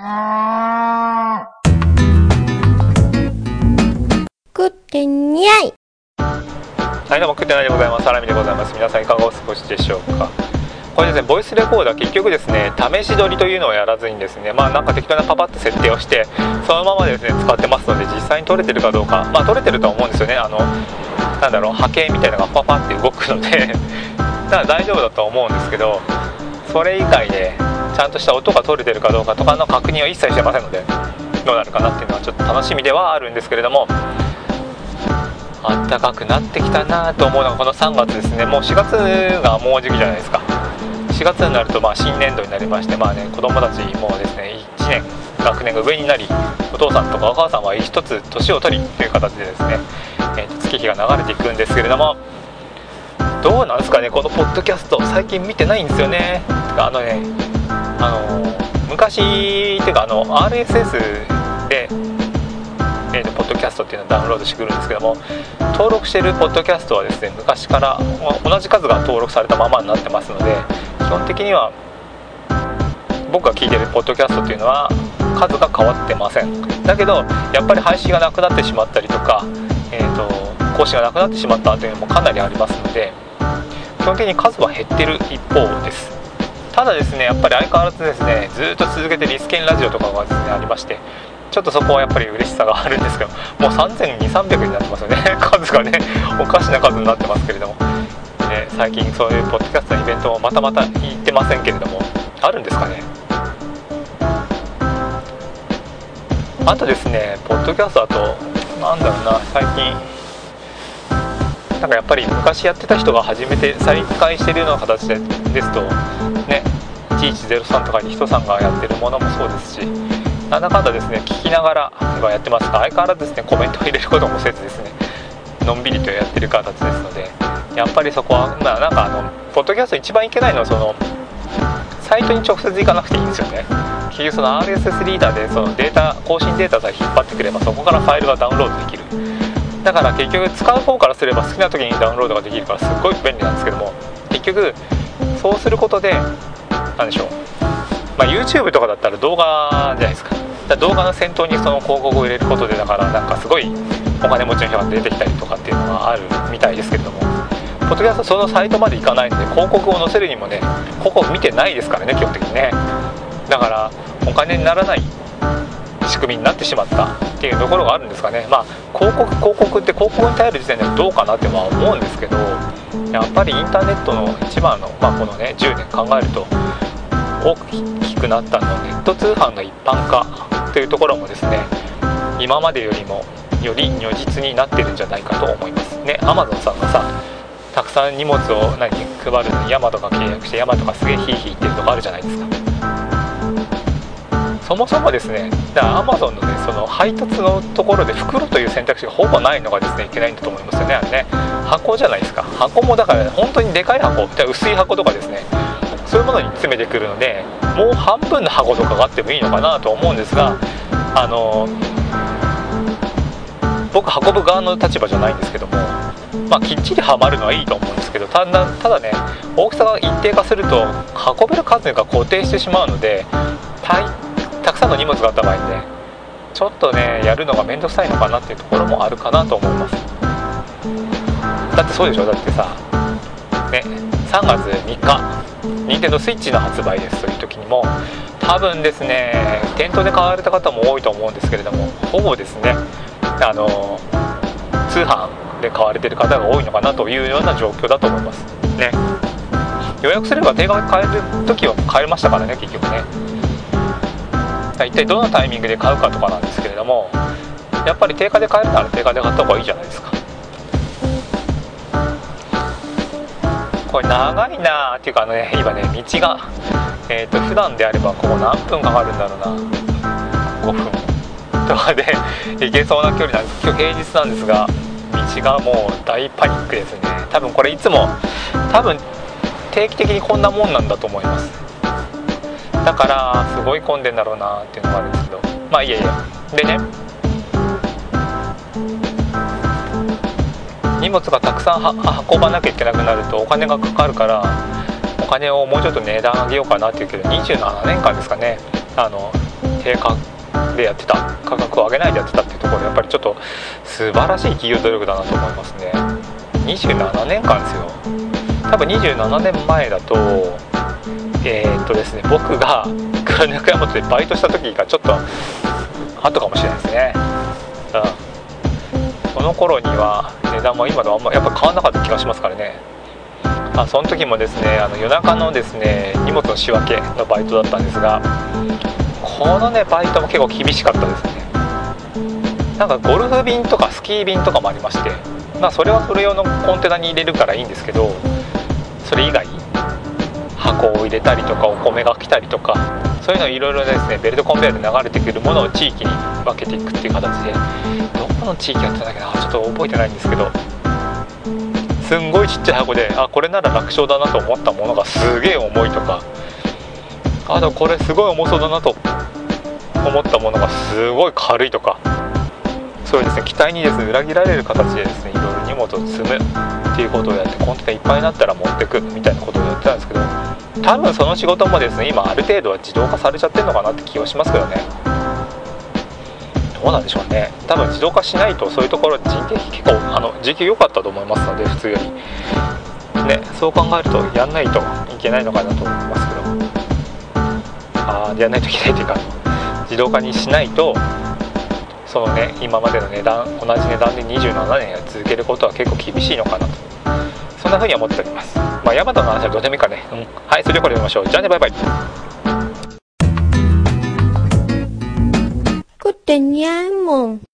食ってにゃい。はいどうも食ってないでございます。サラミでございます。皆さんいかがお過ごしでしょうか。これですねボイスレコーダー結局ですね試し撮りというのをやらずにですねまあなんか適当なパパッと設定をしてそのままですね使ってますので実際に撮れてるかどうか。まあ撮れてるとは思うんですよね。あのなんだろう波形みたいなのがパパって動くので。だから大丈夫だと思うんですけどそれ以外でちゃんとした音が取れてるかどうかとかの確認は一切してませんのでどうなるかなっていうのはちょっと楽しみではあるんですけれどもあったかくなってきたなと思うのがこの3月ですねもう4月がもう時期じゃないですか。4月になるとまあ新年度になりましてまあね子供たちもですね1年学年が上になりお父さんとかお母さんは一つ年を取りという形でですね、えー月日が流れていくんですけれどもどうなんですかねこのポッドキャスト最近見てないんですよね。あのねあの昔っていうかあの RSS で、えーとポッドキャストっていうのをダウンロードしてくるんですけども登録してるポッドキャストはですね昔から同じ数が登録されたままになってますので基本的には僕が聞いてるポッドキャストっていうのは数が変わってません。だけどやっぱり配信がなくなってしまったりとか、えー、と更新がなくなってしまったというのもかなりありますので基本的に数は減ってる一方です。ただですねやっぱり相変わらずですねずっと続けてリスケンラジオとかがですねありましてちょっとそこはやっぱり嬉しさがあるんですけどもう3200300になってますよね。数がねおかしな数になってますけれども、ね、最近そういうポッドキャストのイベントもまたまた行ってませんけれどもあるんですかね？あとですねポッドキャストだとなんだろうな最近なんかやっぱり昔やってた人が初めて再開してるような形でですとね1103とかに人さんがやってるものもそうですしなんだかんだですね聞きながらはやってます。が相変わらずですねコメントを入れることもせずですねのんびりとやってる形ですのでやっぱりそこはまあなんかあのポッドキャスト一番いけないのはそのサイトに直接行かなくていいんですよね。結局その RSS リーダーでそのデータ更新データさえ引っ張ってくればそこからファイルがダウンロードできる。だから結局使う方からすれば好きな時にダウンロードができるからすっごい便利なんですけども結局そうすることで何でしょう、まあ、YouTube とかだったら動画じゃないですか。か動画の先頭にその広告を入れることでだからなんかすごいお金持ちの人が出てきたりとかっていうのはあるみたいですけれども。ポッドキャストそのサイトまで行かないので広告を載せるにもね広告見てないですからね基本的にね。だからお金にならない仕組みになってしまったっていうところがあるんですかね。まあ広告広告って広告に頼る時点でどうかなっては思うんですけどやっぱりインターネットの一番の、まあ、このね10年考えると大きくなったのネット通販の一般化というところもですね今までよりもより如実になってるんじゃないかと思いますね。アマゾンさんがさたくさん荷物を何配るのにヤマトが契約してヤマトがすげえヒーヒー言ってるとかあるじゃないですか。そもそもですねだからアマゾンのねその配達のところで袋という選択肢がほぼないのがですねいけないんだと思いますよねあれね。箱じゃないですか。箱もだから、ね、本当にでかい箱。薄い箱とかですねそういうものに詰めてくるのでもう半分の箱とかがあってもいいのかなと思うんですがあの僕運ぶ側の立場じゃないんですけどもまあ、きっちりはまるのはいいと思うんですけどただただね大きさが一定化すると運べる数が固定してしまうのでたたくさんの荷物があった場合にねちょっとねやるのが面倒くさいのかなっていうところもあるかなと思います。だってそうでしょ？だってさね3月3日。任天堂スイッチの発売ですという時にも多分ですね店頭で買われた方も多いと思うんですけれどもほぼですねあの通販で買われてる方が多いのかなというような状況だと思います。ね。予約すれば定価で買える時は買えましたからね結局ね。一体どのタイミングで買うかとかなんですけれどもやっぱり定価で買えるなら定価で買った方がいいじゃないですか。これ長いなっていうかあのね今ね道がえっ、ー、と普段であればここ何分かかるんだろうな。5分。とかで 行けそうな距離なんです。今日平日なんですが道がもう大パニックですね。多分これいつも多分定期的にこんなもんなんだと思います。だからすごい混んでんだろうなっていうのがあるんですけど。まあいえいえ。でね荷物がたくさん運ばなきゃいけなくなるとお金がかかるからお金をもうちょっと値段上げようかなっていうけど27年間ですかね。あの低価でやってた価格を上げないでやってたっていうところやっぱりちょっと素晴らしい企業努力だなと思いますね。27年間ですよ。多分27年前だとえー、っとですね僕が黒中山本でバイトした時がちょっと後かもしれないですね。うん。その頃には値段も今とあんまやっぱ変わんなかった気がしますからね。あその時もですねあの夜中のですね荷物の仕分けのバイトだったんですがこのねバイトも結構厳しかったですね。なんかゴルフ便とかスキー便とかもありましてまあそれはそれ用のコンテナに入れるからいいんですけどそれ以外箱を入れたりとかお米が来たりとかそういうのいろいろですねベルトコンベヤーで流れてくるものを地域に分けていくっていう形でどこの地域やってたんだっけなちょっと覚えてないんですけどすんごいちっちゃい箱であこれなら楽勝だなと思ったものがすげえ重いとかあとこれすごい重そうだなと思ったものがすごい軽いとかそういうですね期待にですね裏切られる形でですねいろいろ荷物を積むっていうことをやってコンテナいっぱいになったら持ってくみたいなことってたんですけど多分その仕事もですね今ある程度は自動化されちゃってるのかなって気はしますけどね。どうなんでしょうね。多分自動化しないとそういうところ人件費結構あの時給良かったと思いますので普通より。ねそう考えるとやんないといけないのかなと思いますけど。あやんないといけないというか自動化にしないとそのね今までの値段同じ値段で27年続けることは結構厳しいのかなと。んな風に思っております。まあヤマトの話はどうでもいいかね、うん、はいそれではこれで見ましょう。じゃあねバイバイ。Good 娘。